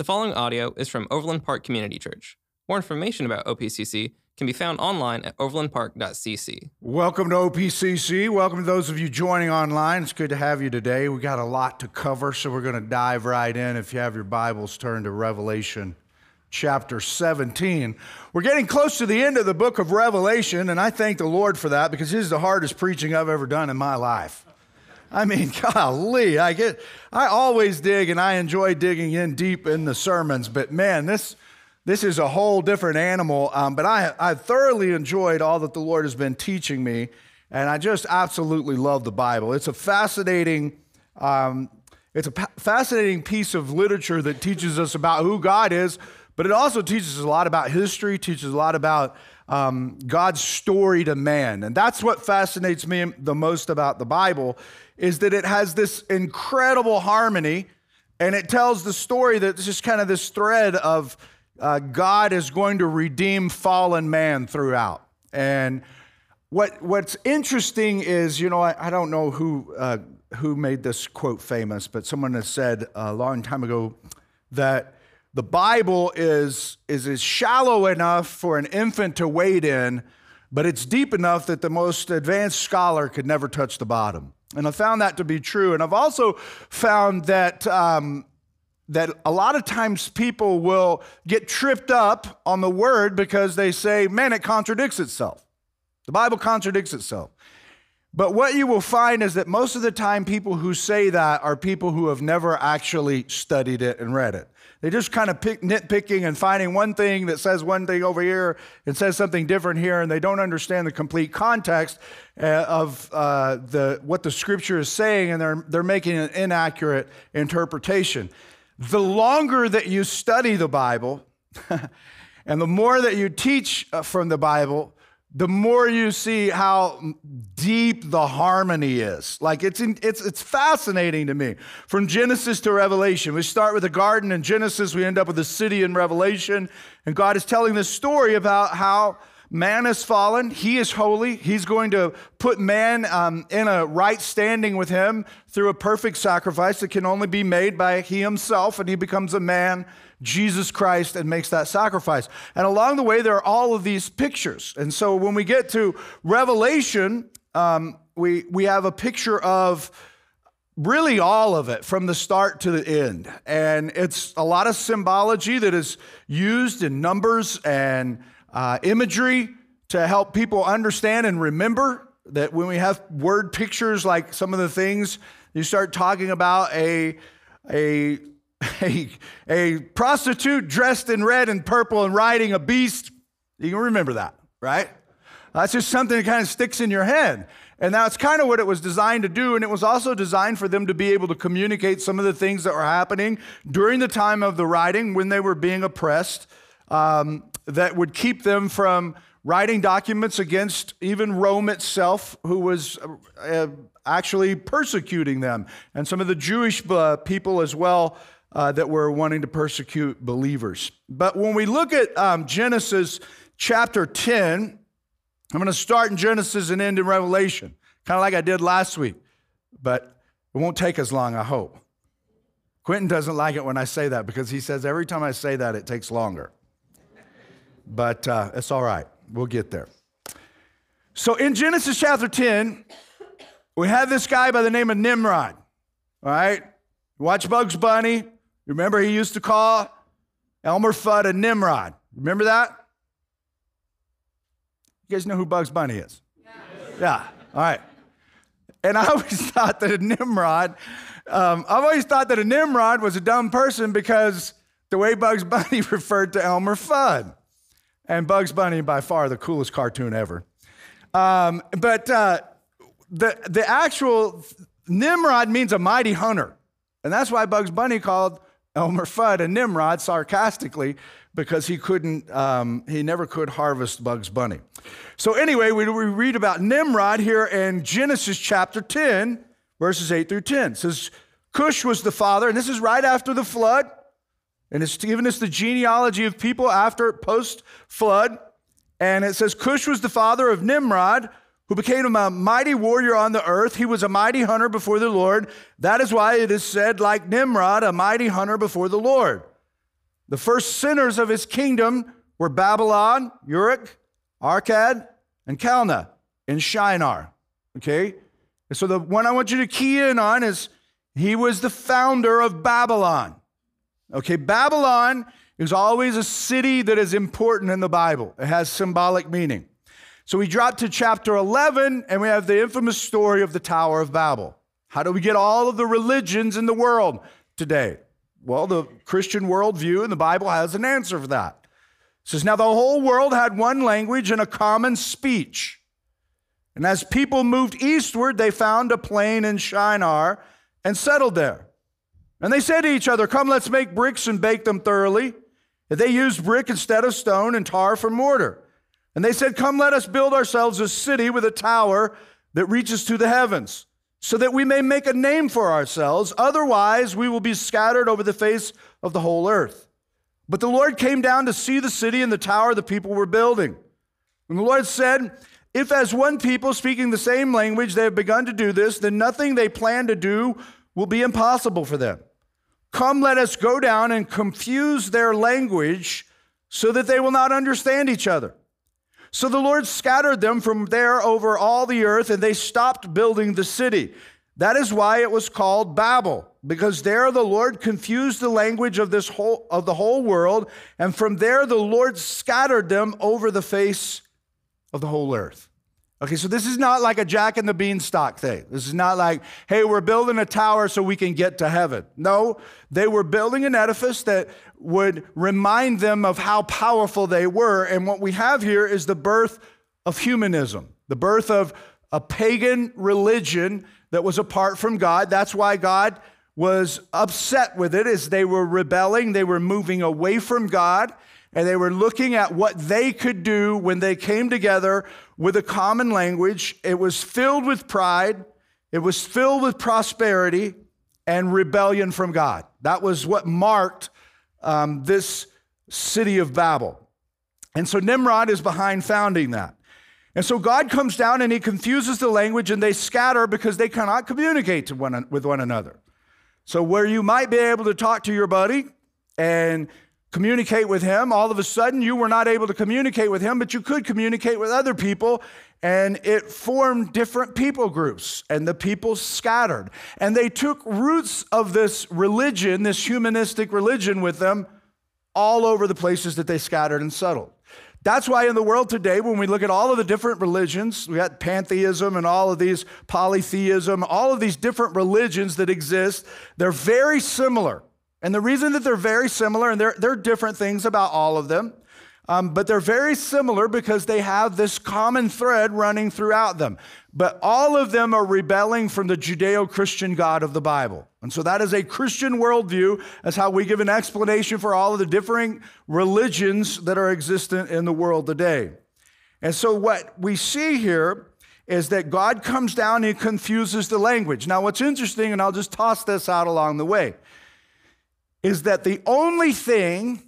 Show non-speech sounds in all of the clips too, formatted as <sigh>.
The following audio is from Overland Park Community Church. More information about OPCC can be found online at overlandpark.cc. Welcome to OPCC. Welcome to those of you joining online. It's good to have you today. We got a lot to cover, so we're going to dive right in. If you have your Bibles, turn to Revelation chapter 17. We're getting close to the end of the book of Revelation, and I thank the Lord for that because this is the hardest preaching I've ever done in my life. I mean, <laughs> golly, I get I always dig and I enjoy digging in deep in the sermons, but man, this this is a whole different animal. Um, but I I thoroughly enjoyed all that the Lord has been teaching me, and I just absolutely love the Bible. It's a fascinating. Um, it's a fascinating piece of literature that teaches us about who God is, but it also teaches us a lot about history, teaches a lot about um, God's story to man. And that's what fascinates me the most about the Bible is that it has this incredible harmony and it tells the story that's just kind of this thread of uh, God is going to redeem fallen man throughout. And what what's interesting is, you know, I, I don't know who uh, who made this quote famous, but someone has said a long time ago that the Bible is is is shallow enough for an infant to wade in, but it's deep enough that the most advanced scholar could never touch the bottom. And I found that to be true. And I've also found that, um, that a lot of times people will get tripped up on the word because they say, man, it contradicts itself. The Bible contradicts itself. But what you will find is that most of the time, people who say that are people who have never actually studied it and read it. They just kind of pick, nitpicking and finding one thing that says one thing over here and says something different here, and they don't understand the complete context uh, of uh, the, what the scripture is saying, and they're, they're making an inaccurate interpretation. The longer that you study the Bible, <laughs> and the more that you teach uh, from the Bible, the more you see how deep the harmony is. Like it's, in, it's, it's fascinating to me. From Genesis to Revelation, we start with the garden in Genesis, we end up with the city in Revelation, and God is telling this story about how man has fallen. He is holy. He's going to put man um, in a right standing with him through a perfect sacrifice that can only be made by he himself, and he becomes a man Jesus Christ and makes that sacrifice. And along the way, there are all of these pictures. And so when we get to Revelation, um, we, we have a picture of really all of it from the start to the end. And it's a lot of symbology that is used in numbers and uh, imagery to help people understand and remember that when we have word pictures like some of the things you start talking about a a <laughs> a, a prostitute dressed in red and purple and riding a beast. You can remember that, right? That's just something that kind of sticks in your head. And that's kind of what it was designed to do. And it was also designed for them to be able to communicate some of the things that were happening during the time of the writing when they were being oppressed um, that would keep them from writing documents against even Rome itself, who was uh, actually persecuting them, and some of the Jewish uh, people as well uh, that were wanting to persecute believers. But when we look at um, Genesis chapter 10, I'm going to start in Genesis and end in Revelation, kind of like I did last week, but it won't take as long, I hope. Quentin doesn't like it when I say that because he says every time I say that, it takes longer. But uh, it's all right, we'll get there. So in Genesis chapter 10, we have this guy by the name of Nimrod, all right? Watch Bugs Bunny, Remember, he used to call Elmer Fudd a Nimrod. Remember that? You guys know who Bugs Bunny is? Yeah. All right. And I always <laughs> thought that a Nimrod, um, I've always thought that a Nimrod was a dumb person because the way Bugs <laughs> Bunny referred to Elmer Fudd. And Bugs Bunny, by far, the coolest cartoon ever. Um, but uh, the, the actual Nimrod means a mighty hunter. And that's why Bugs Bunny called Elmer Fudd a Nimrod sarcastically because he couldn't, um, he never could harvest Bugs Bunny. So, anyway, we, we read about Nimrod here in Genesis chapter 10, verses 8 through 10. It says, Cush was the father, and this is right after the flood, and it's given us the genealogy of people after post flood. And it says, Cush was the father of Nimrod, who became a mighty warrior on the earth. He was a mighty hunter before the Lord. That is why it is said, like Nimrod, a mighty hunter before the Lord. The first sinners of his kingdom were Babylon, Uruk, Akkad, and Calneh in Shinar. Okay? And so the one I want you to key in on is he was the founder of Babylon. Okay, Babylon is always a city that is important in the Bible. It has symbolic meaning. So we drop to chapter 11 and we have the infamous story of the Tower of Babel. How do we get all of the religions in the world today? Well, the Christian worldview in the Bible has an answer for that. It says, Now the whole world had one language and a common speech. And as people moved eastward, they found a plain in Shinar and settled there. And they said to each other, Come, let's make bricks and bake them thoroughly. And they used brick instead of stone and tar for mortar. And they said, Come, let us build ourselves a city with a tower that reaches to the heavens, so that we may make a name for ourselves. Otherwise, we will be scattered over the face of the whole earth. But the Lord came down to see the city and the tower the people were building. And the Lord said, If as one people speaking the same language they have begun to do this, then nothing they plan to do will be impossible for them. Come, let us go down and confuse their language so that they will not understand each other. So the Lord scattered them from there over all the earth, and they stopped building the city. That is why it was called Babel, because there the Lord confused the language of this whole of the whole world, and from there the Lord scattered them over the face of the whole earth. Okay, so this is not like a Jack and the Beanstalk thing. This is not like, hey, we're building a tower so we can get to heaven. No, they were building an edifice that would remind them of how powerful they were. And what we have here is the birth of humanism, the birth of a pagan religion that was apart from God. That's why God was upset with it as they were rebelling, they were moving away from God and they were looking at what they could do when they came together with a common language. It was filled with pride, it was filled with prosperity and rebellion from God. That was what marked um, this city of Babel. And so Nimrod is behind founding that. And so God comes down and he confuses the language and they scatter because they cannot communicate one, with one another. So, where you might be able to talk to your buddy and communicate with him. All of a sudden, you were not able to communicate with him, but you could communicate with other people. And it formed different people groups, and the people scattered. And they took roots of this religion, this humanistic religion, with them all over the places that they scattered and settled. That's why in the world today, when we look at all of the different religions, we got pantheism and all of these polytheism, all of these different religions that exist, they're very similar. And the reason that they're very similar, and there, are different things about all of them, um, but they're very similar because they have this common thread running throughout them. But all of them are rebelling from the Judeo Christian God of the Bible. And so that is a Christian worldview. That's how we give an explanation for all of the differing religions that are existent in the world today. And so what we see here is that God comes down and confuses the language. Now, what's interesting, and I'll just toss this out along the way is that the only thing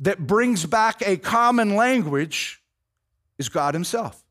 that brings back a common language is God Himself.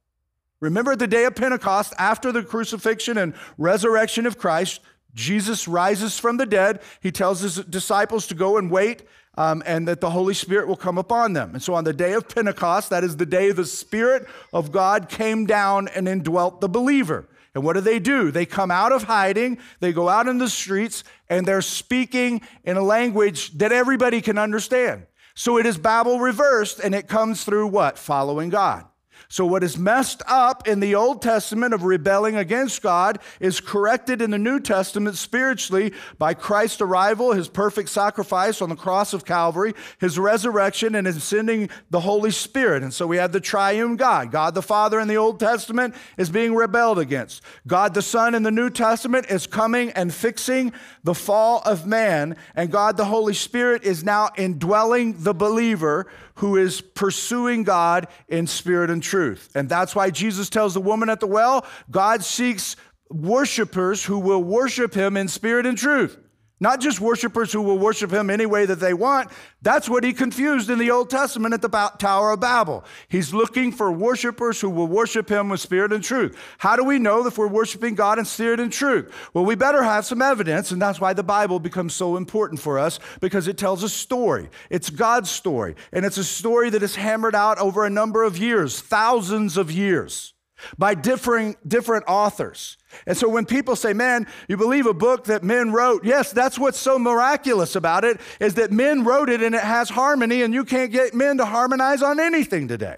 Remember the day of Pentecost, after the crucifixion and resurrection of Christ, Jesus rises from the dead. He tells his disciples to go and wait um, and that the Holy Spirit will come upon them. And so on the day of Pentecost, that is the day the Spirit of God came down and indwelt the believer. And what do they do? They come out of hiding, they go out in the streets, and they're speaking in a language that everybody can understand. So it is Babel reversed, and it comes through what? Following God. So, what is messed up in the Old Testament of rebelling against God is corrected in the New Testament spiritually by Christ's arrival, his perfect sacrifice on the cross of Calvary, his resurrection, and his sending the Holy Spirit. And so we have the triune God. God the Father in the Old Testament is being rebelled against. God the Son in the New Testament is coming and fixing the fall of man. And God the Holy Spirit is now indwelling the believer who is pursuing God in spirit and truth. And that's why Jesus tells the woman at the well God seeks worshipers who will worship him in spirit and truth. Not just worshipers who will worship him any way that they want. That's what he confused in the Old Testament at the Tower of Babel. He's looking for worshipers who will worship him with spirit and truth. How do we know if we're worshiping God in spirit and truth? Well, we better have some evidence, and that's why the Bible becomes so important for us because it tells a story. It's God's story, and it's a story that is hammered out over a number of years, thousands of years by differing, different authors. And so when people say, man, you believe a book that men wrote, yes, that's what's so miraculous about it, is that men wrote it and it has harmony, and you can't get men to harmonize on anything today,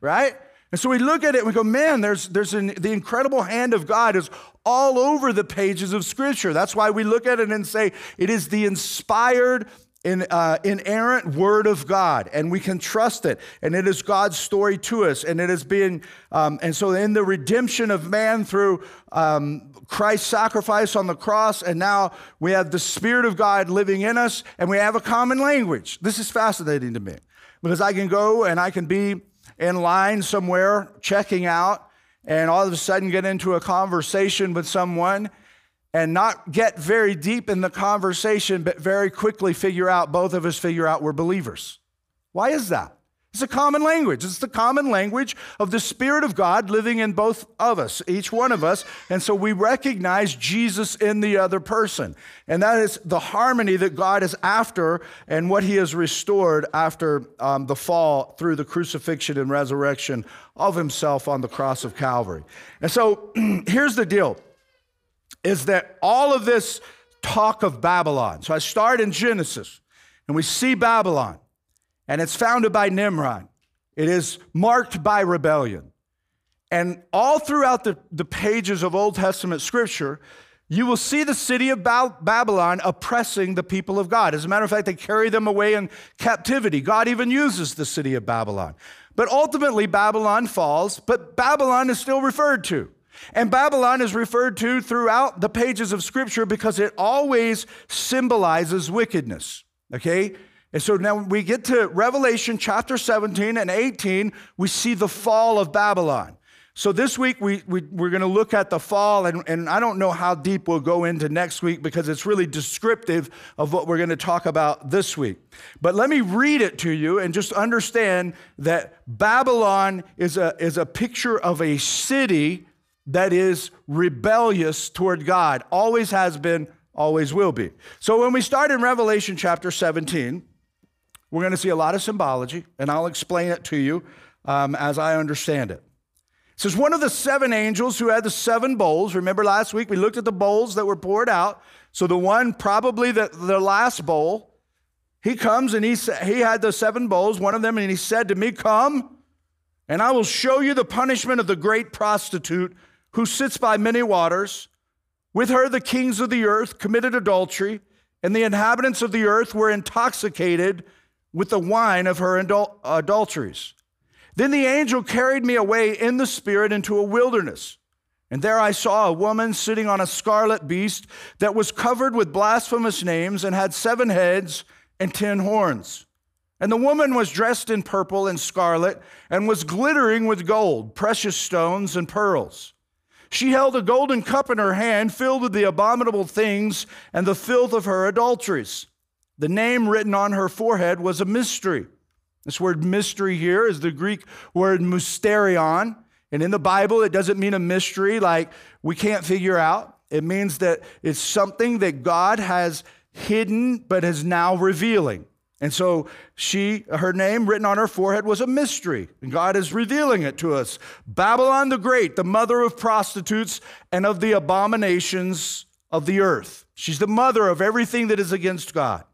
right? And so we look at it and we go, man, there's, there's an, the incredible hand of God is all over the pages of Scripture. That's why we look at it and say it is the inspired in, uh, inerrant word of God, and we can trust it. And it is God's story to us, and it has been, um, and so in the redemption of man through um, Christ's sacrifice on the cross, and now we have the Spirit of God living in us, and we have a common language. This is fascinating to me because I can go and I can be in line somewhere checking out, and all of a sudden get into a conversation with someone and not get very deep in the conversation, but very quickly figure out, both of us figure out we're believers. Why is that? It's a common language. It's the common language of the Spirit of God living in both of us, each one of us. And so we recognize Jesus in the other person. And that is the harmony that God is after and what he has restored after um, the fall through the crucifixion and resurrection of himself on the cross of Calvary. And so <clears throat> here's the deal is that all of this talk of Babylon, so I start in Genesis and we see Babylon, and it's founded by Nimrod. It is marked by rebellion. And all throughout the, the pages of Old Testament scripture, you will see the city of Babylon oppressing the people of God. As a matter of fact, they carry them away in captivity. God even uses the city of Babylon. But ultimately, Babylon falls, but Babylon is still referred to. And Babylon is referred to throughout the pages of Scripture because it always symbolizes wickedness. Okay? And so now we get to Revelation chapter 17 and 18, we see the fall of Babylon. So this week we, we, we're going to look at the fall, and, and I don't know how deep we'll go into next week because it's really descriptive of what we're going to talk about this week. But let me read it to you and just understand that Babylon is a, is a picture of a city that is rebellious toward God. Always has been, always will be. So when we start in Revelation chapter 17, we're going to see a lot of symbology, and I'll explain it to you um, as I understand it. It says, One of the seven angels who had the seven bowls, remember last week we looked at the bowls that were poured out. So the one, probably the, the last bowl, he comes and he, he had the seven bowls, one of them, and he said to me, Come, and I will show you the punishment of the great prostitute who sits by many waters. With her, the kings of the earth committed adultery, and the inhabitants of the earth were intoxicated with the wine of her adul- adulteries. Then the angel carried me away in the spirit into a wilderness. And there I saw a woman sitting on a scarlet beast that was covered with blasphemous names and had seven heads and ten horns. And the woman was dressed in purple and scarlet and was glittering with gold, precious stones, and pearls. She held a golden cup in her hand filled with the abominable things and the filth of her adulteries. The name written on her forehead was a mystery. This word mystery here is the Greek word mysterion. And in the Bible, it doesn't mean a mystery like we can't figure out. It means that it's something that God has hidden but is now revealing. And so she, her name written on her forehead was a mystery, and God is revealing it to us. Babylon the Great, the mother of prostitutes and of the abominations of the earth. She's the mother of everything that is against God.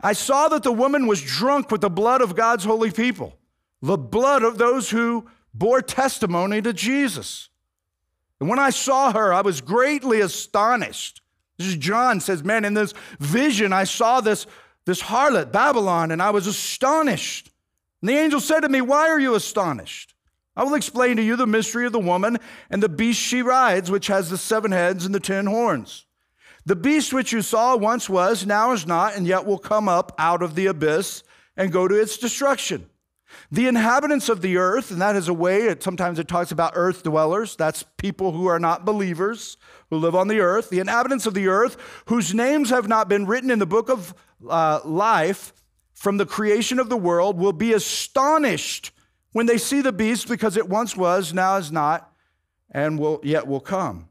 I saw that the woman was drunk with the blood of God's holy people, the blood of those who bore testimony to Jesus. And when I saw her, I was greatly astonished. This is John says, Man, in this vision, I saw this this harlot, Babylon, and I was astonished. And the angel said to me, Why are you astonished? I will explain to you the mystery of the woman and the beast she rides, which has the seven heads and the ten horns. The beast which you saw once was, now is not, and yet will come up out of the abyss and go to its destruction. The inhabitants of the earth, and that is a way, it, sometimes it talks about earth dwellers. That's people who are not believers, who live on the earth. The inhabitants of the earth, whose names have not been written in the book of uh, life from the creation of the world, will be astonished when they see the beast because it once was, now is not, and will yet will come.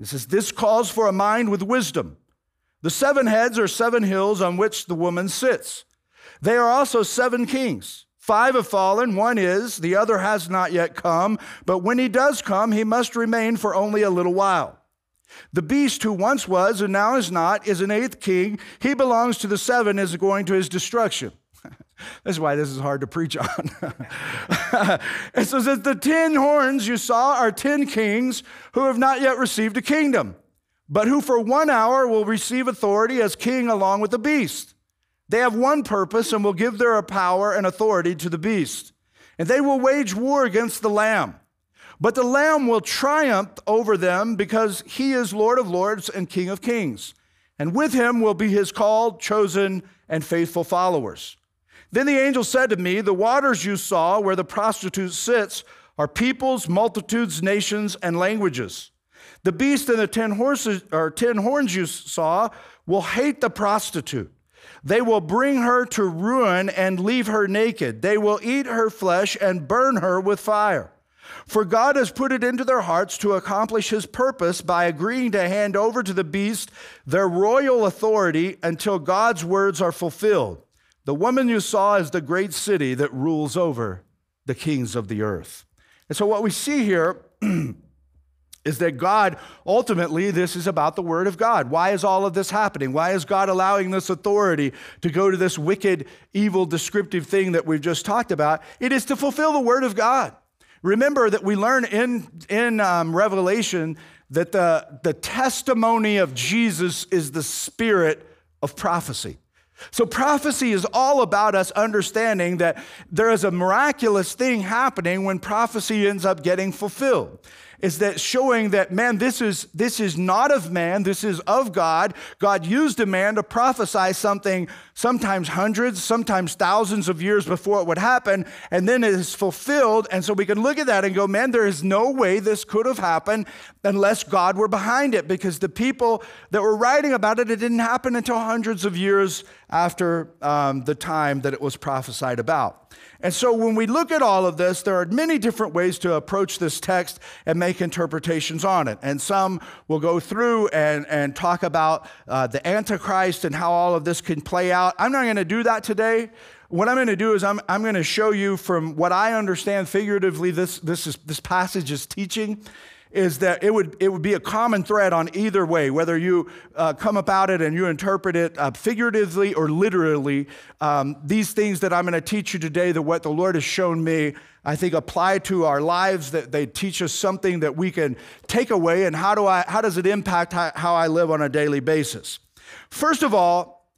It says, This calls for a mind with wisdom. The seven heads are seven hills on which the woman sits. They are also seven kings. Five have fallen, one is, the other has not yet come, but when he does come, he must remain for only a little while. The beast who once was and now is not is an eighth king. He belongs to the seven, is going to his destruction. <laughs> this is why this is hard to preach on. <laughs> it says that the ten horns you saw are ten kings who have not yet received a kingdom, but who for one hour will receive authority as king along with the beast. They have one purpose and will give their power and authority to the beast. And they will wage war against the Lamb. But the Lamb will triumph over them because he is Lord of lords and King of kings. And with him will be his called, chosen, and faithful followers. Then the angel said to me, The waters you saw where the prostitute sits are peoples, multitudes, nations, and languages. The beast and the ten horses or ten horns you saw will hate the prostitute they will bring her to ruin and leave her naked. They will eat her flesh and burn her with fire. For God has put it into their hearts to accomplish his purpose by agreeing to hand over to the beast their royal authority until God's words are fulfilled. The woman you saw is the great city that rules over the kings of the earth. And so, what we see here <clears throat> is that God, ultimately, this is about the Word of God. Why is all of this happening? Why is God allowing this authority to go to this wicked, evil, descriptive thing that we've just talked about? It is to fulfill the Word of God. Remember that we learn in, in um, Revelation that the, the testimony of Jesus is the spirit of prophecy. So, prophecy is all about us understanding that there is a miraculous thing happening when prophecy ends up getting fulfilled is that showing that man this is this is not of man this is of god. God used a man to prophesy something sometimes hundreds sometimes thousands of years before it would happen and then it is fulfilled. And so we can look at that and go man there is no way this could have happened unless god were behind it because the people that were writing about it it didn't happen until hundreds of years after um, the time that it was prophesied about and so when we look at all of this, there are many different ways to approach this text and make interpretations on it. And some will go through and, and talk about uh, the Antichrist and how all of this can play out. I'm not going to do that today. What I'm going to do is I'm, I'm going to show you from what I understand figuratively this, this, is, this passage is teaching is that it would, it would be a common thread on either way, whether you uh, come about it and you interpret it uh, figuratively or literally. Um, these things that I'm going to teach you today, that what the Lord has shown me, I think apply to our lives, that they teach us something that we can take away, and how, do I, how does it impact how, how I live on a daily basis? First of all,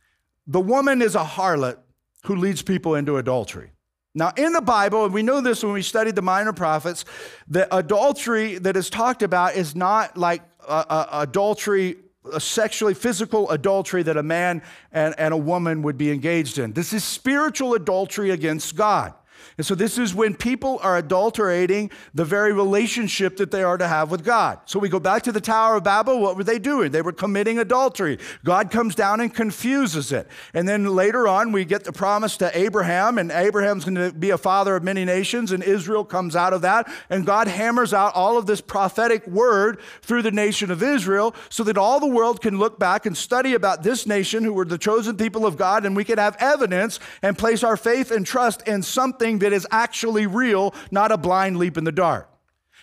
the woman is a harlot who leads people into adultery. Now, in the Bible, and we know this when we studied the minor prophets, the adultery that is talked about is not like uh, uh, adultery, a sexually physical adultery that a man and, and a woman would be engaged in. This is spiritual adultery against God. And so this is when people are adulterating the very relationship that they are to have with God. So we go back to the Tower of Babel. What were they doing? They were committing adultery. God comes down and confuses it. And then later on, we get the promise to Abraham, and Abraham's going to be a father of many nations, and Israel comes out of that. And God hammers out all of this prophetic word through the nation of Israel so that all the world can look back and study about this nation who were the chosen people of God, and we can have evidence and place our faith and trust in something that is actually real, not a blind leap in the dark.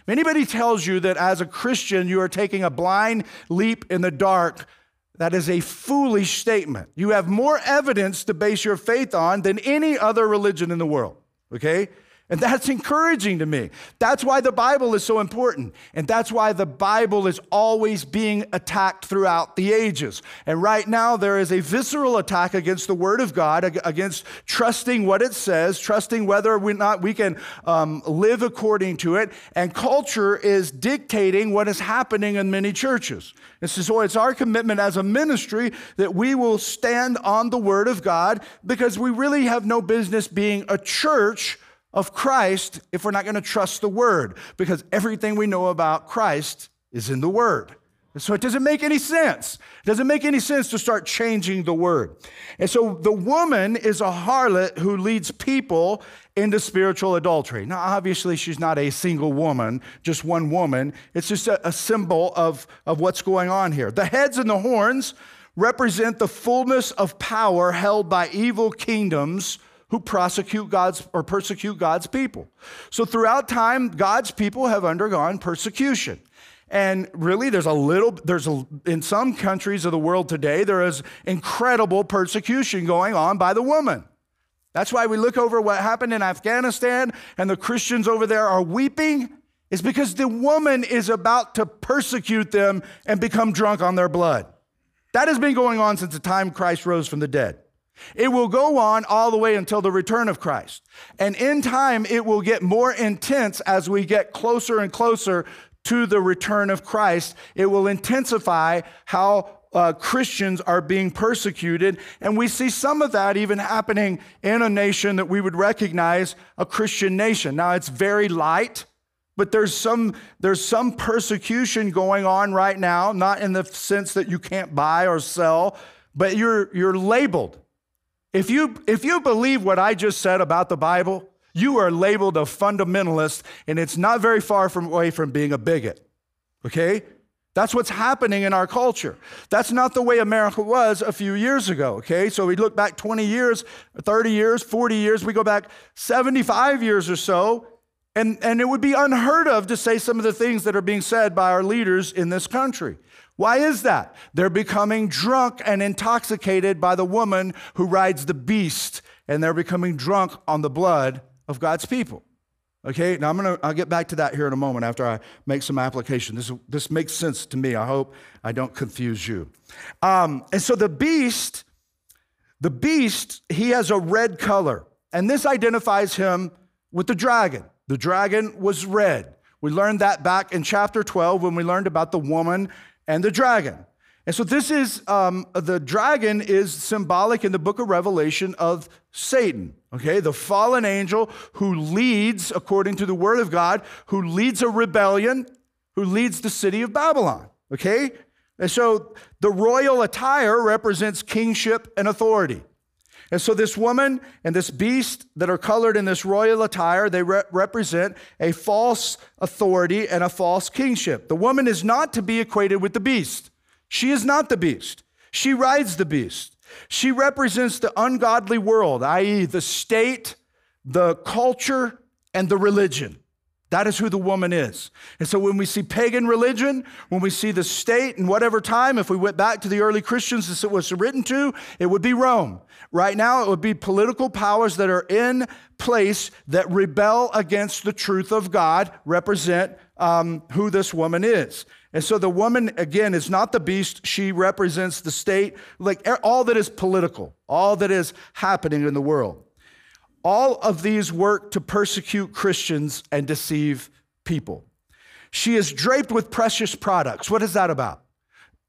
If anybody tells you that as a Christian you are taking a blind leap in the dark, that is a foolish statement. You have more evidence to base your faith on than any other religion in the world, okay? And that's encouraging to me. That's why the Bible is so important. And that's why the Bible is always being attacked throughout the ages. And right now, there is a visceral attack against the Word of God, against trusting what it says, trusting whether or not we can um, live according to it. And culture is dictating what is happening in many churches. And so it's our commitment as a ministry that we will stand on the Word of God because we really have no business being a church of Christ if we're not going to trust the Word, because everything we know about Christ is in the Word. So it doesn't make any sense. It doesn't make any sense to start changing the word. And so the woman is a harlot who leads people into spiritual adultery. Now, obviously, she's not a single woman, just one woman. It's just a, a symbol of, of what's going on here. The heads and the horns represent the fullness of power held by evil kingdoms who prosecute God's or persecute God's people. So throughout time, God's people have undergone persecution. And really, there's a little, there's a, in some countries of the world today, there is incredible persecution going on by the woman. That's why we look over what happened in Afghanistan and the Christians over there are weeping, is because the woman is about to persecute them and become drunk on their blood. That has been going on since the time Christ rose from the dead. It will go on all the way until the return of Christ. And in time, it will get more intense as we get closer and closer to the return of Christ. It will intensify how uh, Christians are being persecuted. And we see some of that even happening in a nation that we would recognize a Christian nation. Now, it's very light. But there's some, there's some persecution going on right now, not in the sense that you can't buy or sell, but you're, you're labeled. If you, if you believe what I just said about the Bible, you are labeled a fundamentalist, and it's not very far from, away from being a bigot. Okay? That's what's happening in our culture. That's not the way America was a few years ago, okay? So we look back 20 years, 30 years, 40 years, we go back 75 years or so, and, and it would be unheard of to say some of the things that are being said by our leaders in this country. Why is that? They're becoming drunk and intoxicated by the woman who rides the beast, and they're becoming drunk on the blood of God's people. Okay, now I'm gonna, I'll get back to that here in a moment after I make some application. This, this makes sense to me. I hope I don't confuse you. Um, and so the beast, the beast, he has a red color, and this identifies him with the dragon. The dragon was red. We learned that back in chapter 12 when we learned about the woman and the dragon. And so this is um, the dragon is symbolic in the book of Revelation of Satan, okay? The fallen angel who leads, according to the word of God, who leads a rebellion, who leads the city of Babylon, okay? And so the royal attire represents kingship and authority. And so this woman and this beast that are colored in this royal attire, they re- represent a false authority and a false kingship. The woman is not to be equated with the beast. She is not the beast. She rides the beast. She represents the ungodly world, i.e., the state, the culture, and the religion. That is who the woman is. And so when we see pagan religion, when we see the state in whatever time, if we went back to the early Christians as it was written to, it would be Rome. Right now, it would be political powers that are in place that rebel against the truth of God, represent um, who this woman is. And so the woman, again, is not the beast. She represents the state, like all that is political, all that is happening in the world. All of these work to persecute Christians and deceive people. She is draped with precious products. What is that about?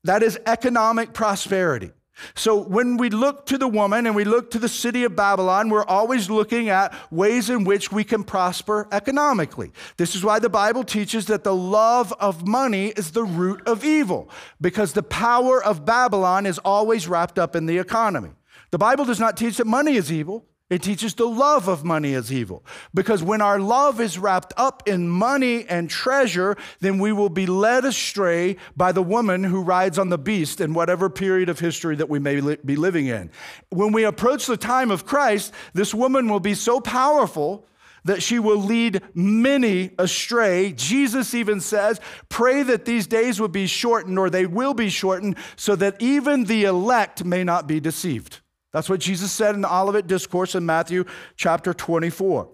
That is economic prosperity. So when we look to the woman and we look to the city of Babylon, we're always looking at ways in which we can prosper economically. This is why the Bible teaches that the love of money is the root of evil, because the power of Babylon is always wrapped up in the economy. The Bible does not teach that money is evil. It teaches the love of money as evil. Because when our love is wrapped up in money and treasure, then we will be led astray by the woman who rides on the beast in whatever period of history that we may li- be living in. When we approach the time of Christ, this woman will be so powerful that she will lead many astray. Jesus even says, Pray that these days will be shortened, or they will be shortened, so that even the elect may not be deceived. That's what Jesus said in the Olivet Discourse in Matthew chapter 24.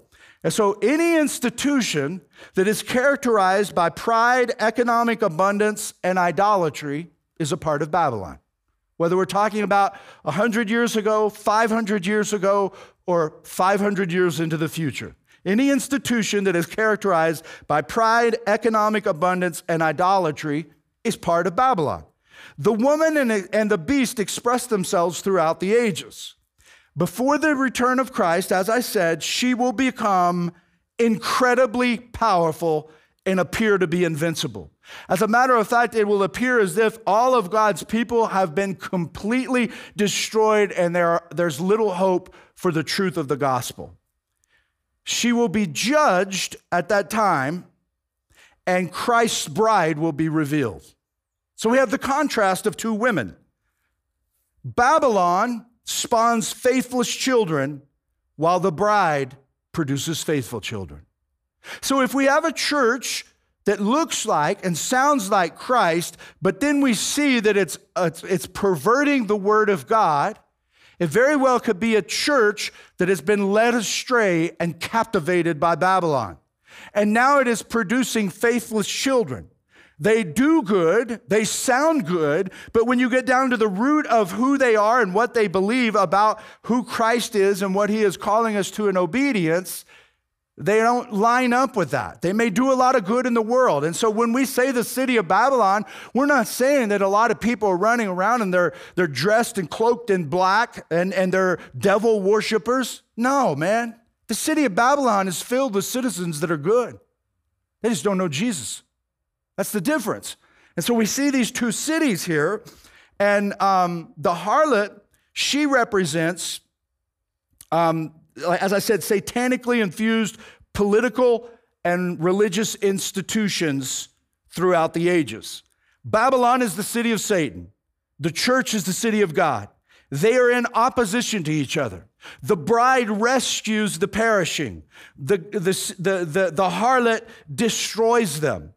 And so, any institution that is characterized by pride, economic abundance, and idolatry is a part of Babylon. Whether we're talking about 100 years ago, 500 years ago, or 500 years into the future. Any institution that is characterized by pride, economic abundance, and idolatry is part of Babylon. The woman and the beast express themselves throughout the ages. Before the return of Christ, as I said, she will become incredibly powerful and appear to be invincible. As a matter of fact, it will appear as if all of God's people have been completely destroyed and there are, there's little hope for the truth of the gospel. She will be judged at that time, and Christ's bride will be revealed. So we have the contrast of two women. Babylon spawns faithless children, while the bride produces faithful children. So if we have a church that looks like and sounds like Christ, but then we see that it's, it's, it's, perverting the Word of God, it very well could be a church that has been led astray and captivated by Babylon. And now it is producing faithless children. They do good, they sound good, but when you get down to the root of who they are and what they believe about who Christ is and what he is calling us to in obedience, they don't line up with that. They may do a lot of good in the world. And so when we say the city of Babylon, we're not saying that a lot of people are running around and they're, they're dressed and cloaked in black and, and they're devil worshippers. No, man. The city of Babylon is filled with citizens that are good. They just don't know Jesus. That's the difference. And so we see these two cities here. And um, the harlot, she represents um, as I said, satanically infused political and religious institutions throughout the ages. Babylon is the city of Satan. The church is the city of God. They are in opposition to each other. The bride rescues the perishing. The, the, the, the, the harlot destroys them.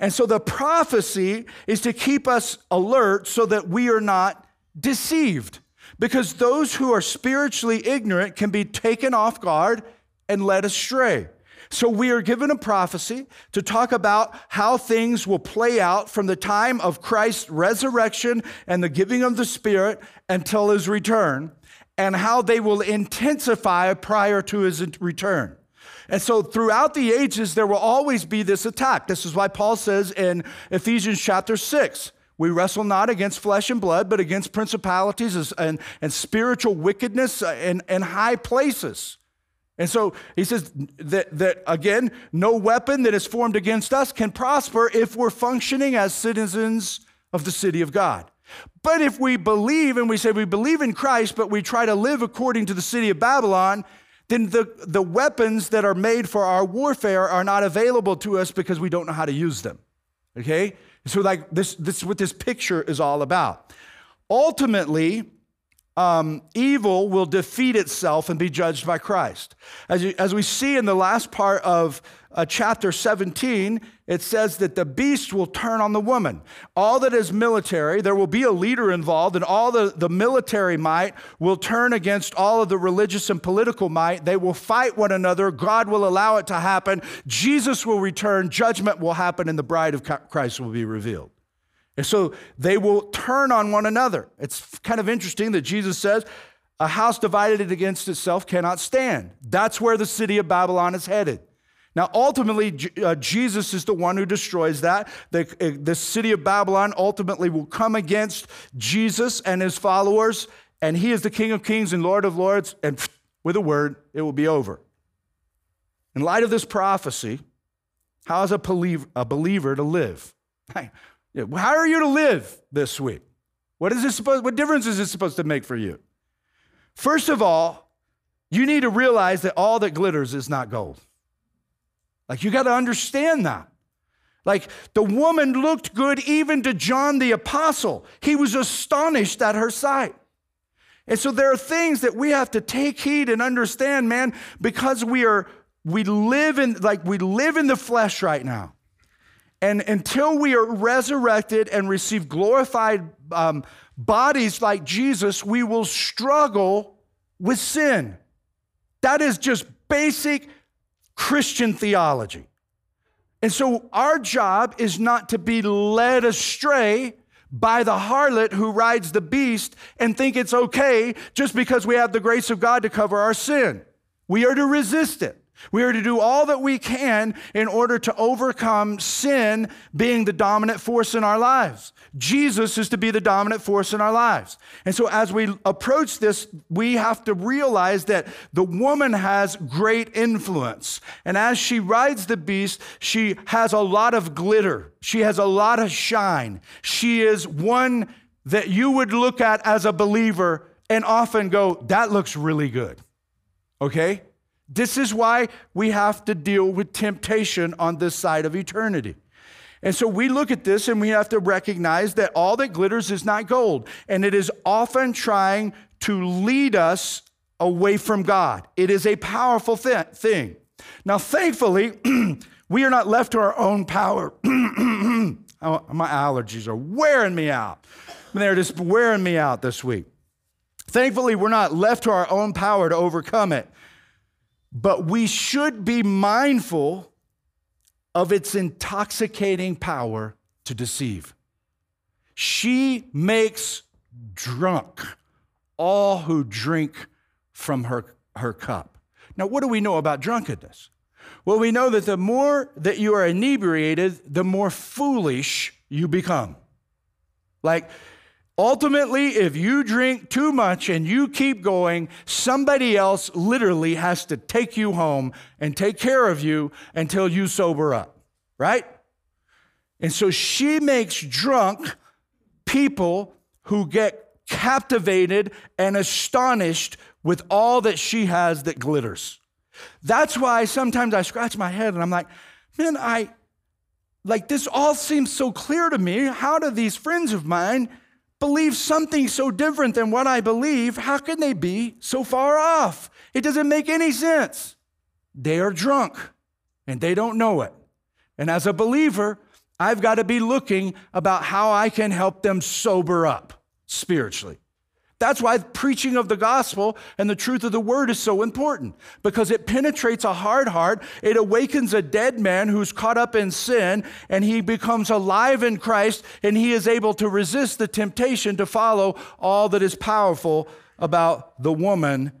And so the prophecy is to keep us alert so that we are not deceived because those who are spiritually ignorant can be taken off guard and led astray. So, we are given a prophecy to talk about how things will play out from the time of Christ's resurrection and the giving of the Spirit until his return, and how they will intensify prior to his return. And so, throughout the ages, there will always be this attack. This is why Paul says in Ephesians chapter 6 we wrestle not against flesh and blood, but against principalities and, and spiritual wickedness uh, in, in high places. And so he says that, that, again, no weapon that is formed against us can prosper if we're functioning as citizens of the city of God. But if we believe and we say we believe in Christ, but we try to live according to the city of Babylon, then the, the weapons that are made for our warfare are not available to us because we don't know how to use them. Okay? So, like, this, this is what this picture is all about. Ultimately, um, evil will defeat itself and be judged by Christ. As, you, as we see in the last part of uh, chapter 17, it says that the beast will turn on the woman. All that is military, there will be a leader involved, and all the, the military might will turn against all of the religious and political might. They will fight one another. God will allow it to happen. Jesus will return. Judgment will happen, and the bride of Christ will be revealed. And so they will turn on one another. It's kind of interesting that Jesus says, a house divided against itself cannot stand. That's where the city of Babylon is headed. Now, ultimately, uh, Jesus is the one who destroys that. The, uh, the city of Babylon ultimately will come against Jesus and his followers, and he is the King of kings and Lord of lords, and <sniffs> with a word, it will be over. In light of this prophecy, how is a, believer, a believer to live? <laughs> How are you to live this week? What, is this supposed, what difference is this supposed to make for you? First of all, you need to realize that all that glitters is not gold. Like, you got to understand that. Like, the woman looked good even to John the apostle. He was astonished at her sight. And so there are things that we have to take heed and understand, man, because we are we live in like we live in the flesh right now. And until we are resurrected and receive glorified um, bodies like Jesus, we will struggle with sin. That is just basic Christian theology. And so our job is not to be led astray by the harlot who rides the beast and think it's okay just because we have the grace of God to cover our sin. We are to resist it. We are to do all that we can in order to overcome sin being the dominant force in our lives. Jesus is to be the dominant force in our lives. And so, as we approach this, we have to realize that the woman has great influence. And as she rides the beast, she has a lot of glitter, she has a lot of shine. She is one that you would look at as a believer and often go, That looks really good. Okay? This is why we have to deal with temptation on this side of eternity. And so we look at this and we have to recognize that all that glitters is not gold, and it is often trying to lead us away from God. It is a powerful th- thing. Now, thankfully, <clears throat> we are not left to our own power. <clears throat> Oh, my allergies are wearing me out. They're just wearing me out this week. Thankfully, we're not left to our own power to overcome it. But we should be mindful of its intoxicating power to deceive. She makes drunk all who drink from her, her cup. Now, what do we know about drunkenness? Well, we know that the more that you are inebriated, the more foolish you become. Like, Ultimately, if you drink too much and you keep going, somebody else literally has to take you home and take care of you until you sober up, right? And so she makes drunk people who get captivated and astonished with all that she has that glitters. That's why sometimes I scratch my head and I'm like, man, I like this all seems so clear to me. How do these friends of mine believe something so different than what I believe, how can they be so far off? It doesn't make any sense. They are drunk and they don't know it. And as a believer, I've got to be looking about how I can help them sober up spiritually. That's why preaching of the gospel and the truth of the word is so important because it penetrates a hard heart. It awakens a dead man who's caught up in sin and he becomes alive in Christ and he is able to resist the temptation to follow all that is powerful about the woman,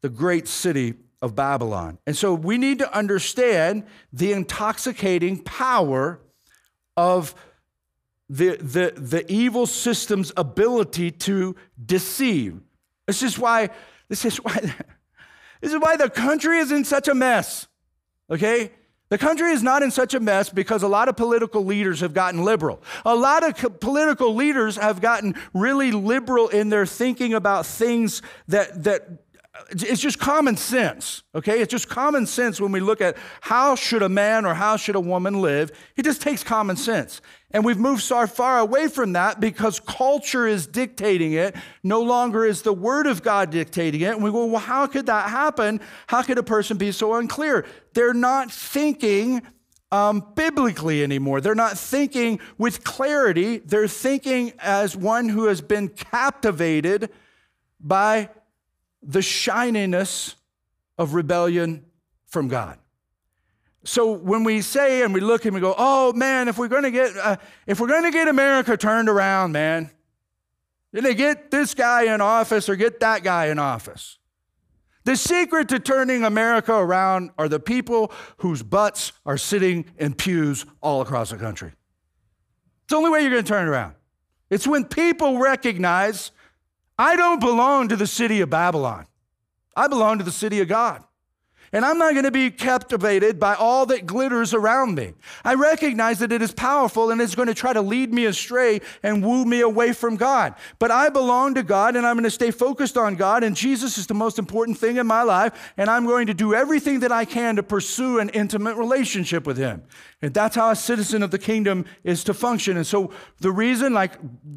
the great city of Babylon. And so we need to understand the intoxicating power of the, the, the evil system's ability to deceive. This is why, this is why, <laughs> this is why the country is in such a mess. Okay? The country is not in such a mess because a lot of political leaders have gotten liberal. A lot of political leaders have gotten really liberal in their thinking about things that, that uh, it's just common sense okay it's just common sense when we look at how should a man or how should a woman live it just takes common sense and we've moved so far away from that because culture is dictating it no longer is the word of god dictating it and we go well how could that happen how could a person be so unclear they're not thinking um, biblically anymore. They're not thinking with clarity. They're thinking as one who has been captivated by the shininess of rebellion from God. So when we say and we look and we go, "Oh man, if we're going to get uh, if we're going to get America turned around, man, then they get this guy in office or get that guy in office." The secret to turning America around are the people whose butts are sitting in pews all across the country. It's the only way you're going to turn it around. It's when people recognize I don't belong to the city of Babylon. I belong to the city of God. And I'm not going to be captivated by all that glitters around me. I recognize that it is powerful and it's going to try to lead me astray and woo me away from God. But I belong to God and I'm going to stay focused on God. And Jesus is the most important thing in my life. And I'm going to do everything that I can to pursue an intimate relationship with Him. And that's how a citizen of the kingdom is to function. And so the reason, like,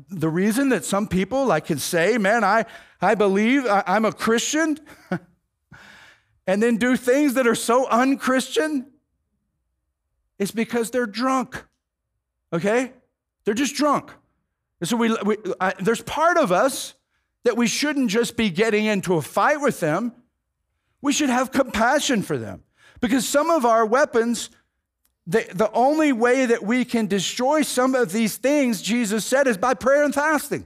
the reason that some people like can say, man, I, I believe I, I'm a Christian. <laughs> and then do things that are so unchristian, it's because they're drunk. Okay? They're just drunk. And so we, we I, there's part of us that we shouldn't just be getting into a fight with them. We should have compassion for them. Because some of our weapons, the, the only way that we can destroy some of these things, Jesus said, is by prayer and fasting.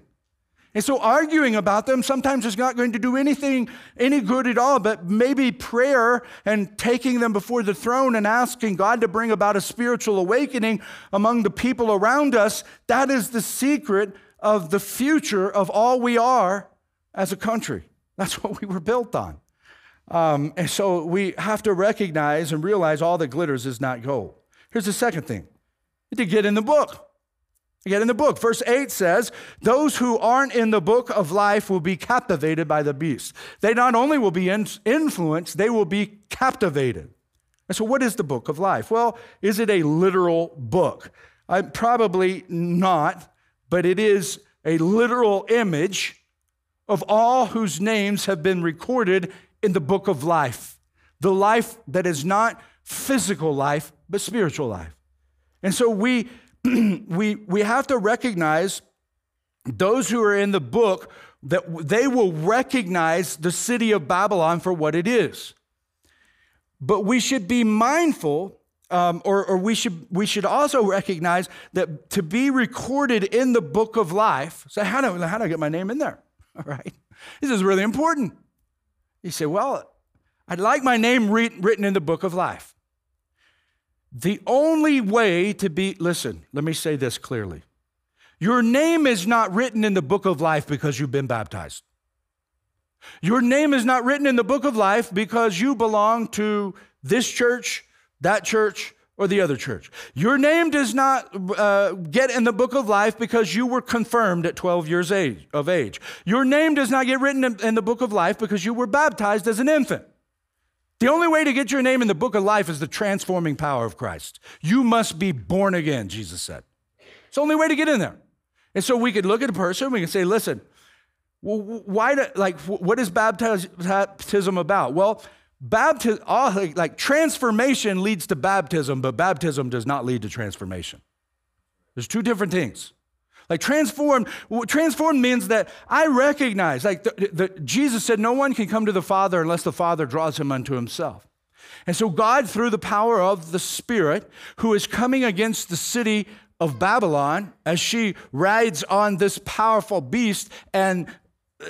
And so arguing about them sometimes is not going to do anything, any good at all, but maybe prayer and taking them before the throne and asking God to bring about a spiritual awakening among the people around us, that is the secret of the future of all we are as a country. That's <laughs> what we were built on. Um, and so we have to recognize and realize all that glitters is not gold. Here's the second thing to get in the book. Get in the book. Verse 8 says, Those who aren't in the book of life will be captivated by the beast. They not only will be influenced, they will be captivated. And so, what is the book of life? Well, is it a literal book? Uh, probably not, but it is a literal image of all whose names have been recorded in the book of life. The life that is not physical life, but spiritual life. And so, we <clears throat> we, we have to recognize those who are in the book that they will recognize the city of Babylon for what it is. But we should be mindful, um, or, or we, should, we should also recognize that to be recorded in the book of life, so how do, how do I get my name in there? <laughs> All right. This is really important. You say, well, I'd like my name re- written in the book of life. The only way to be, listen, let me say this clearly. Your name is not written in the book of life because you've been baptized. Your name is not written in the book of life because you belong to this church, that church, or the other church. Your name does not uh, get in the book of life because you were confirmed at 12 years age, of age. Your name does not get written in, in the book of life because you were baptized as an infant. The only way to get your name in the book of life is the transforming power of Christ. You must be born again, Jesus said. It's the only way to get in there. And so we could look at a person, we can say, listen, why, do, like, what is baptism about? Well, baptism, like, like transformation leads to baptism, but baptism does not lead to transformation. There's two different things. Like transformed, transformed means that I recognize, like the, the, Jesus said, no one can come to the Father unless the Father draws him unto himself. And so God, through the power of the Spirit, who is coming against the city of Babylon as she rides on this powerful beast and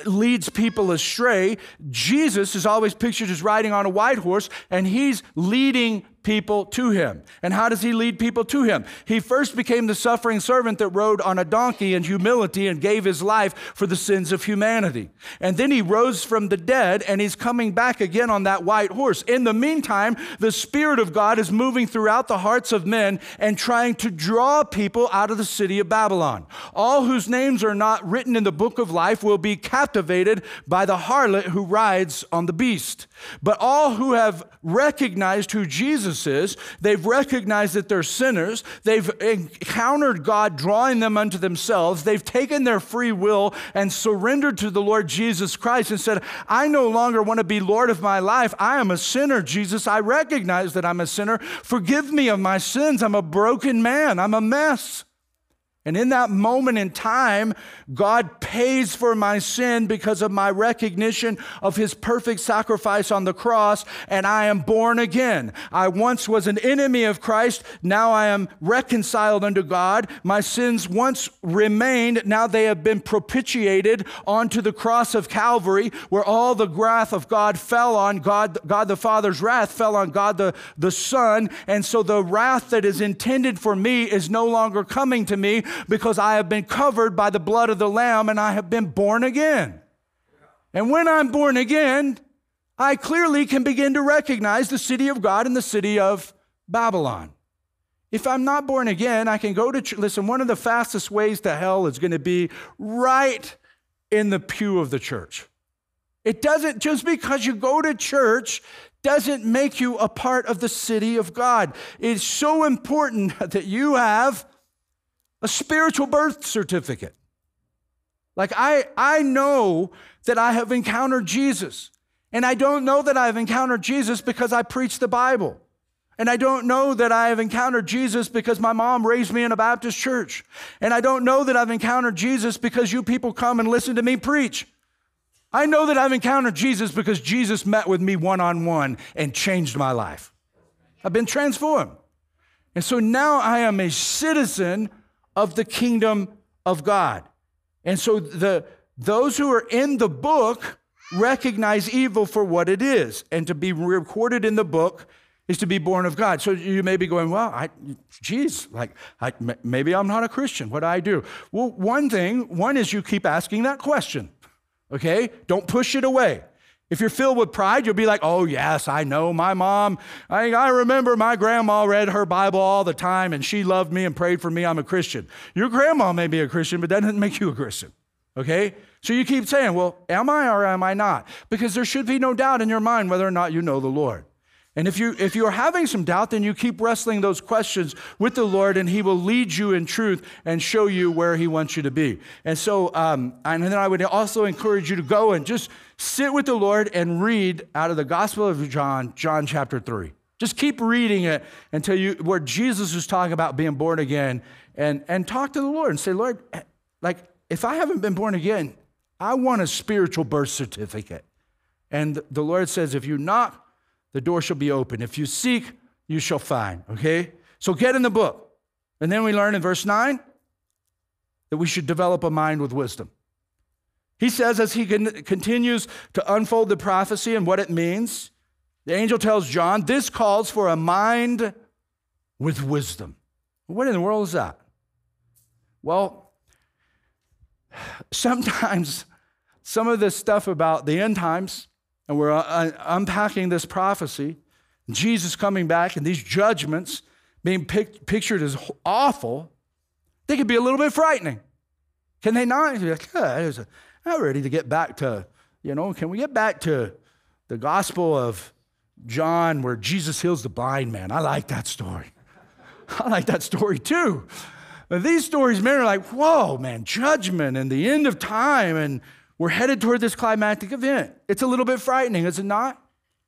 leads people astray. Jesus is always pictured as riding on a white horse, and he's leading people to him. And how does he lead people to him? He first became the suffering servant that rode on a donkey in humility and gave his life for the sins of humanity. And then he rose from the dead and he's coming back again on that white horse. In the meantime, the Spirit of God is moving throughout the hearts of men and trying to draw people out of the city of Babylon. All whose names are not written in the book of life will be captivated by the harlot who rides on the beast. But all who have recognized who Jesus is. They've recognized that they're sinners. They've encountered God drawing them unto themselves. They've taken their free will and surrendered to the Lord Jesus Christ and said, I no longer want to be Lord of my life. I am a sinner, Jesus. I recognize that I'm a sinner. Forgive me of my sins. I'm a broken man. I'm a mess. And in that moment in time, God pays for my sin because of my recognition of his perfect sacrifice on the cross, and I am born again. I once was an enemy of Christ, now I am reconciled unto God. My sins once remained, now they have been propitiated onto the cross of Calvary, where all the wrath of God fell on God, God the Father's wrath fell on God the, the Son. And so the wrath that is intended for me is no longer coming to me because I have been covered by the blood of the Lamb and I have been born again. And when I'm born again, I clearly can begin to recognize the city of God and the city of Babylon. If I'm not born again, I can go to church. Listen, one of the fastest ways to hell is going to be right in the pew of the church. It doesn't, just because you go to church, doesn't make you a part of the city of God. It's so important <laughs> that you have a spiritual birth certificate. Like I, I know that I have encountered Jesus. And I don't know that I've encountered Jesus because I preach the Bible. And I don't know that I have encountered Jesus because my mom raised me in a Baptist church. And I don't know that I've encountered Jesus because you people come and listen to me preach. I know that I've encountered Jesus because Jesus met with me one on one and changed my life. I've been transformed. And so now I am a citizen of the kingdom of God. And so the those who are in the book recognize evil for what it is. And to be recorded in the book is to be born of God. So you may be going, well, I, geez, like, I, maybe I'm not a Christian. What do I do? Well, one thing, one is you keep asking that question, okay? Don't push it away. If you're filled with pride, you'll be like, oh, yes, I know my mom. I, I remember my grandma read her Bible all the time and she loved me and prayed for me. I'm a Christian. Your grandma may be a Christian, but that doesn't make you a Christian, okay? So you keep saying, well, am I or am I not? Because there should be no doubt in your mind whether or not you know the Lord. And if you if you are having some doubt, then you keep wrestling those questions with the Lord, and He will lead you in truth and show you where He wants you to be. And so, um, and then I would also encourage you to go and just sit with the Lord and read out of the Gospel of John, John chapter three. Just keep reading it until you where Jesus is talking about being born again, and and talk to the Lord and say, Lord, like if I haven't been born again, I want a spiritual birth certificate. And the Lord says, if you knock the door shall be open. If you seek, you shall find. Okay? So get in the book. And then we learn in verse 9 that we should develop a mind with wisdom. He says, as he continues to unfold the prophecy and what it means, the angel tells John, this calls for a mind with wisdom. What in the world is that? Well, <sighs> sometimes some of this stuff about the end times and we're uh, uh, unpacking this prophecy, Jesus coming back, and these judgments being pic- pictured as awful, they could be a little bit frightening. Can they not? Like, oh, I'm ready to get back to, you know, can we get back to the Gospel of John where Jesus heals the blind man? I like that story. <laughs> I like that story too. But these stories, man, are like, whoa, man, judgment and the end of time and we're headed toward this climactic event. It's a little bit frightening, is it not? I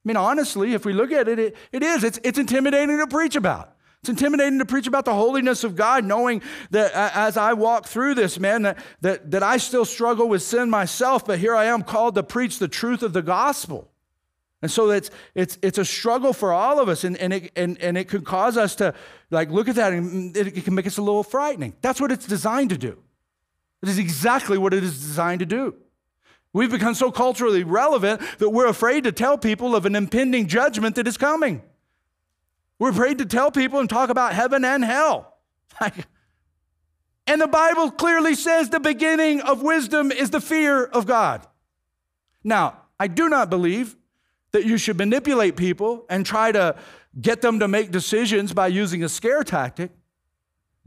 mean, honestly, if we look at it, it, it is. It's, it's intimidating to preach about. It's intimidating to preach about the holiness of God, knowing that as I walk through this, man, that, that, that I still struggle with sin myself, but here I am called to preach the truth of the gospel. And so it's, it's, it's a struggle for all of us, and, and, it, and, and it could cause us to like look at that, and it, it can make us a little frightening. That's what it's designed to do. It is exactly what it is designed to do. We've become so culturally relevant that we're afraid to tell people of an impending judgment that is coming. We're afraid to tell people and talk about heaven and hell. <laughs> and the Bible clearly says the beginning of wisdom is the fear of God. Now, I do not believe that you should manipulate people and try to get them to make decisions by using a scare tactic.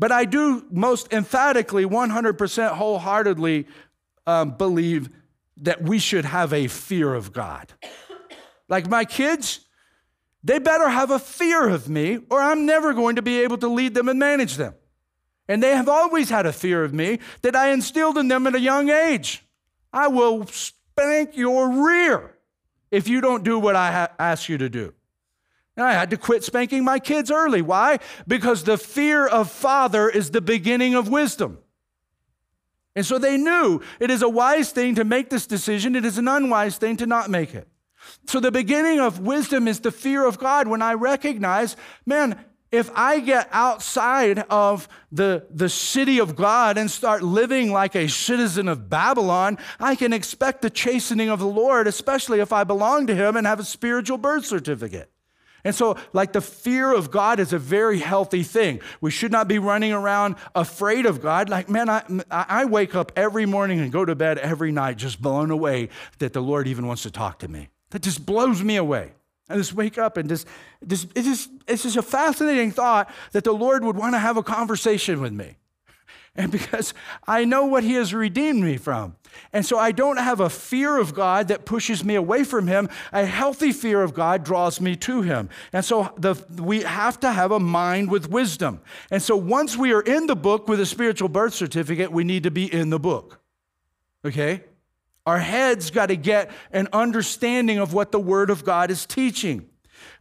But I do most emphatically, 100% wholeheartedly um, believe that we should have a fear of God. Like my kids, they better have a fear of me, or I'm never going to be able to lead them and manage them. And they have always had a fear of me that I instilled in them at a young age. I will spank your rear if you don't do what I ha- ask you to do. And I had to quit spanking my kids early. Why? Because the fear of father is the beginning of wisdom. And so they knew it is a wise thing to make this decision, it is an unwise thing to not make it. So the beginning of wisdom is the fear of God when I recognize, man, if I get outside of the, the city of God and start living like a citizen of Babylon, I can expect the chastening of the Lord, especially if I belong to Him and have a spiritual birth certificate. And so, like, the fear of God is a very healthy thing. We should not be running around afraid of God. Like, man, I, I wake up every morning and go to bed every night just blown away that the Lord even wants to talk to me. That just blows me away. I just wake up and just, just, it's, just it's just a fascinating thought that the Lord would want to have a conversation with me <laughs> and because I know what He has redeemed me from. And so I don't have a fear of God that pushes me away from Him. A healthy fear of God draws me to Him. And so the, we have to have a mind with wisdom. And so once we are in the book with a spiritual birth certificate, we need to be in the book. Okay? Our heads got to get an understanding of what the Word of God is teaching.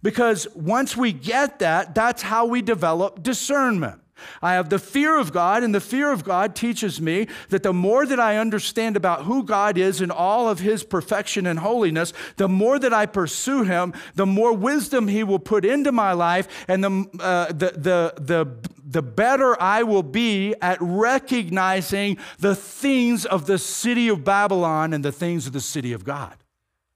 Because once we get that, that's how we develop discernment. I have the fear of God, and the fear of God teaches me that the more that I understand about who God is and all of his perfection and holiness, the more that I pursue him, the more wisdom he will put into my life, and the, uh, the, the, the, the better I will be at recognizing the things of the city of Babylon and the things of the city of God.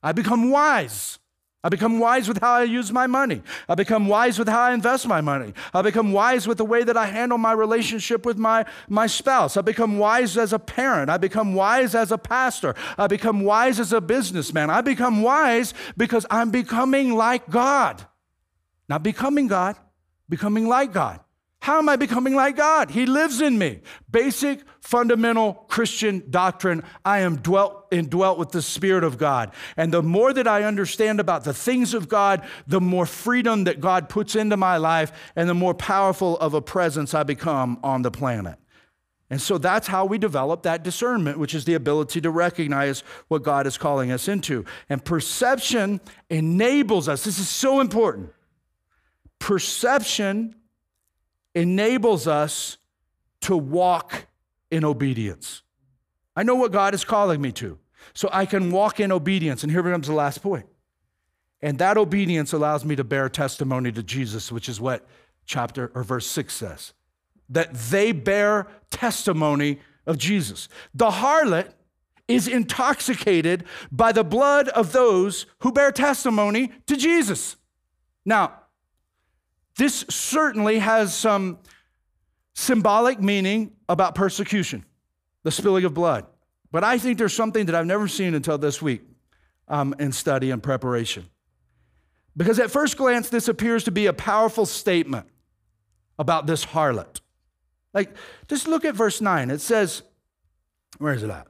I become wise. I become wise with how I use my money. I become wise with how I invest my money. I become wise with the way that I handle my relationship with my, my spouse. I become wise as a parent. I become wise as a pastor. I become wise as a businessman. I become wise because I'm becoming like God. Not becoming God, becoming like God. How am I becoming like God? He lives in me. Basic, fundamental Christian doctrine. I am dwelt indwelt with the Spirit of God. And the more that I understand about the things of God, the more freedom that God puts into my life, and the more powerful of a presence I become on the planet. And so that's how we develop that discernment, which is the ability to recognize what God is calling us into. And perception enables us. This is so important. Perception enables us to walk in obedience. I know what God is calling me to, so I can walk in obedience. And here comes the last point. And that obedience allows me to bear testimony to Jesus, which is what chapter or verse 6 says that they bear testimony of Jesus. The harlot is intoxicated by the blood of those who bear testimony to Jesus. Now, this certainly has some symbolic meaning about persecution, the spilling of blood. But I think there's something that I've never seen until this week um, in study and preparation. Because at first glance, this appears to be a powerful statement about this harlot. Like, just look at verse 9. It says, where is it at?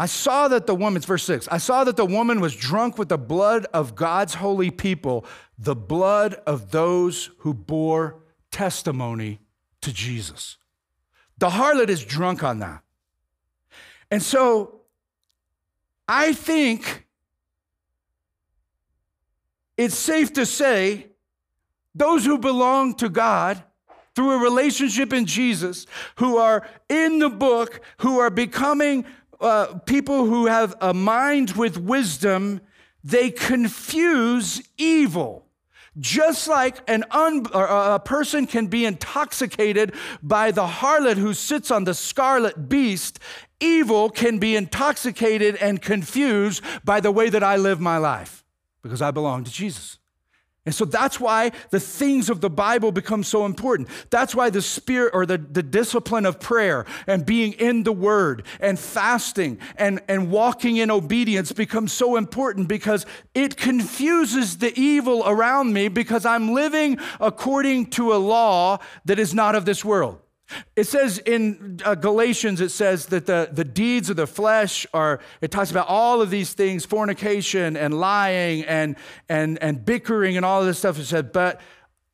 I saw that the woman, verse 6, I saw that the woman was drunk with the blood of God's holy people, the blood of those who bore testimony to Jesus. The harlot is drunk on that. And so I think it's safe to say those who belong to God through a relationship in Jesus, who are in the book, who are becoming uh, people who have a mind with wisdom, they confuse evil. Just like an un, a person can be intoxicated by the harlot who sits on the scarlet beast, evil can be intoxicated and confused by the way that I live my life because I belong to Jesus. And so that's why the things of the Bible become so important. That's why the spirit or the, the discipline of prayer and being in the word and fasting and, and walking in obedience becomes so important because it confuses the evil around me because I'm living according to a law that is not of this world. It says in uh, Galatians, it says that the, the deeds of the flesh are, it talks about all of these things fornication and lying and, and, and bickering and all of this stuff. It said, but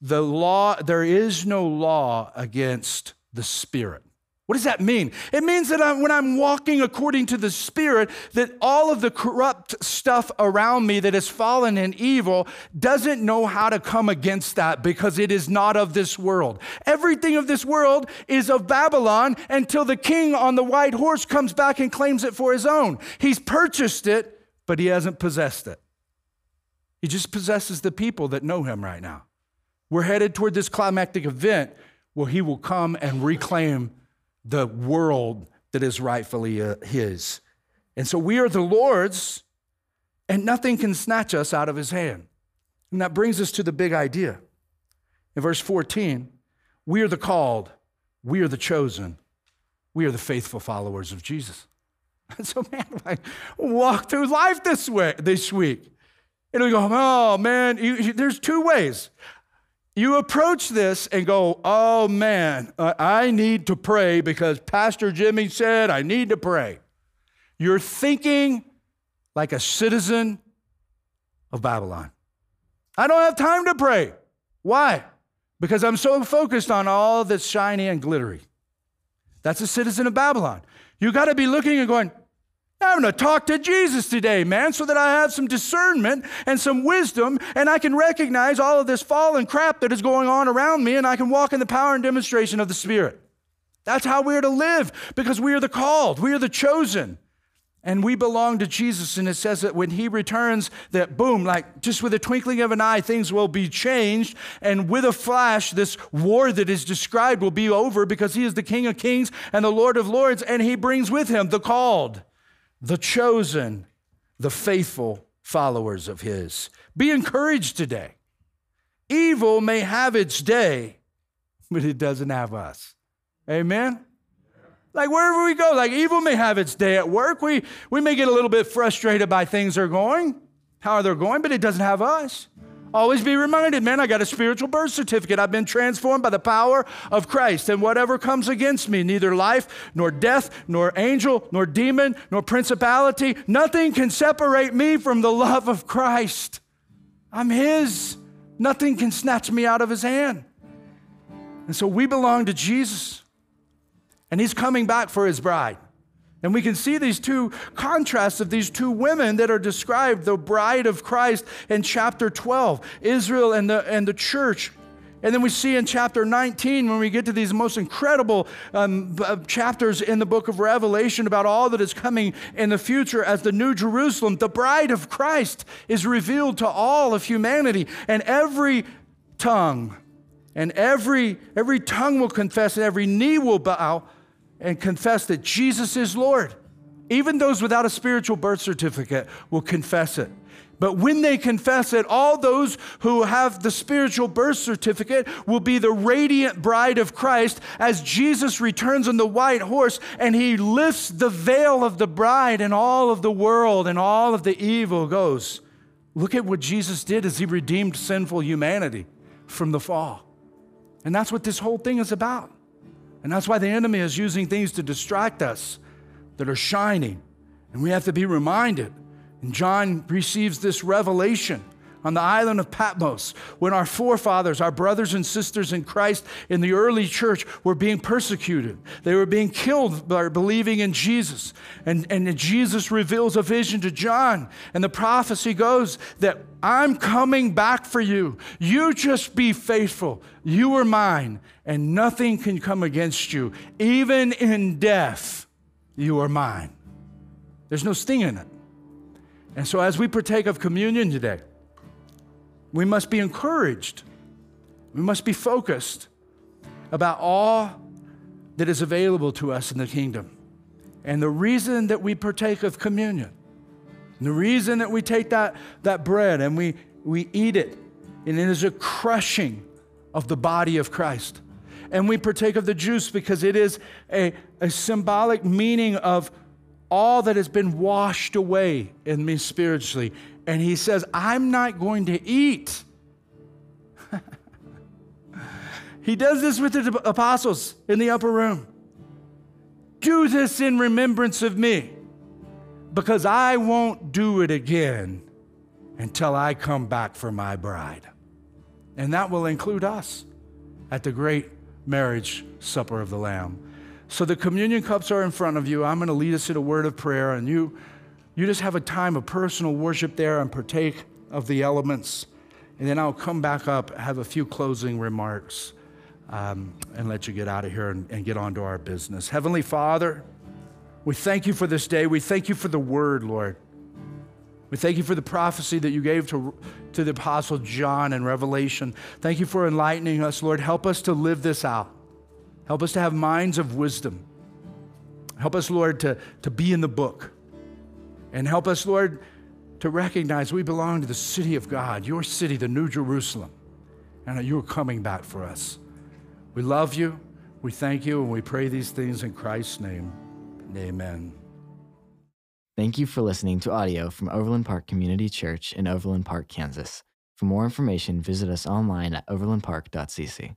the law, there is no law against the spirit. What does that mean? It means that I'm, when I'm walking according to the Spirit, that all of the corrupt stuff around me that is fallen and evil doesn't know how to come against that because it is not of this world. Everything of this world is of Babylon until the king on the white horse comes back and claims it for his own. He's purchased it, but he hasn't possessed it. He just possesses the people that know him right now. We're headed toward this climactic event where he will come and reclaim the world that is rightfully uh, His. And so we are the Lord's, and nothing can snatch us out of His hand. And that brings us to the big idea. In verse 14, we are the called, we are the chosen, we are the faithful followers of Jesus. And <laughs> so, man, if I walk through life this way this week. And we go, oh man, you, you, there's two ways. You approach this and go, oh man, I need to pray because Pastor Jimmy said I need to pray. You're thinking like a citizen of Babylon. I don't have time to pray. Why? Because I'm so focused on all that's shiny and glittery. That's a citizen of Babylon. You got to be looking and going, I'm going to talk to Jesus today, man, so that I have some discernment and some wisdom and I can recognize all of this fallen crap that is going on around me and I can walk in the power and demonstration of the Spirit. That's how we're to live because we are the called, we are the chosen. And we belong to Jesus. And it says that when he returns, that boom, like just with a twinkling of an eye, things will be changed. And with a flash, this war that is described will be over because he is the King of Kings and the Lord of Lords. And he brings with him the called, the chosen, the faithful followers of his. Be encouraged today. Evil may have its day, but it doesn't have us. Amen? Like wherever we go, like evil may have its day at work. We, we may get a little bit frustrated by things are going, how are they're going, but it doesn't have us. Always be reminded, man, I got a spiritual birth certificate. I've been transformed by the power of Christ. And whatever comes against me, neither life, nor death, nor angel, nor demon, nor principality, nothing can separate me from the love of Christ. I'm His. Nothing can snatch me out of His hand. And so we belong to Jesus and he's coming back for his bride. And we can see these two contrasts of these two women that are described, the bride of Christ in chapter 12, Israel and the, and the church. And then we see in chapter 19, when we get to these most incredible um, uh, chapters in the book of Revelation about all that is coming in the future as the New Jerusalem, the bride of Christ is revealed to all of humanity. And every tongue, and every, every tongue will confess, and every knee will bow and confess that Jesus is Lord. Even those without a spiritual birth certificate will confess it. But when they confess it, all those who have the spiritual birth certificate will be the radiant bride of Christ as Jesus returns on the white horse and he lifts the veil of the bride, and all of the world and all of the evil goes. Look at what Jesus did as he redeemed sinful humanity from the fall. And that's what this whole thing is about. And that's why the enemy is using things to distract us that are shining. And we have to be reminded. And John receives this revelation on the island of Patmos when our forefathers, our brothers and sisters in Christ in the early church, were being persecuted. They were being killed by believing in Jesus. And, and Jesus reveals a vision to John. And the prophecy goes that I'm coming back for you. You just be faithful. You are mine, and nothing can come against you. Even in death, you are mine. There's no sting in it. And so, as we partake of communion today, we must be encouraged. We must be focused about all that is available to us in the kingdom. And the reason that we partake of communion, the reason that we take that, that bread and we, we eat it, and it is a crushing of the body of Christ. And we partake of the juice because it is a, a symbolic meaning of all that has been washed away in me spiritually and he says, I'm not going to eat. <laughs> he does this with the apostles in the upper room. Do this in remembrance of me, because I won't do it again until I come back for my bride. And that will include us at the great marriage supper of the Lamb. So the communion cups are in front of you. I'm going to lead us in a word of prayer, and you you just have a time of personal worship there and partake of the elements. And then I'll come back up, have a few closing remarks, um, and let you get out of here and, and get on to our business. Heavenly Father, we thank you for this day. We thank you for the word, Lord. We thank you for the prophecy that you gave to, to the Apostle John in Revelation. Thank you for enlightening us, Lord. Help us to live this out. Help us to have minds of wisdom. Help us, Lord, to, to be in the book. And help us, Lord, to recognize we belong to the city of God, your city, the New Jerusalem, and that you're coming back for us. We love you, we thank you, and we pray these things in Christ's name. Amen. Thank you for listening to audio from Overland Park Community Church in Overland Park, Kansas. For more information, visit us online at overlandpark.cc.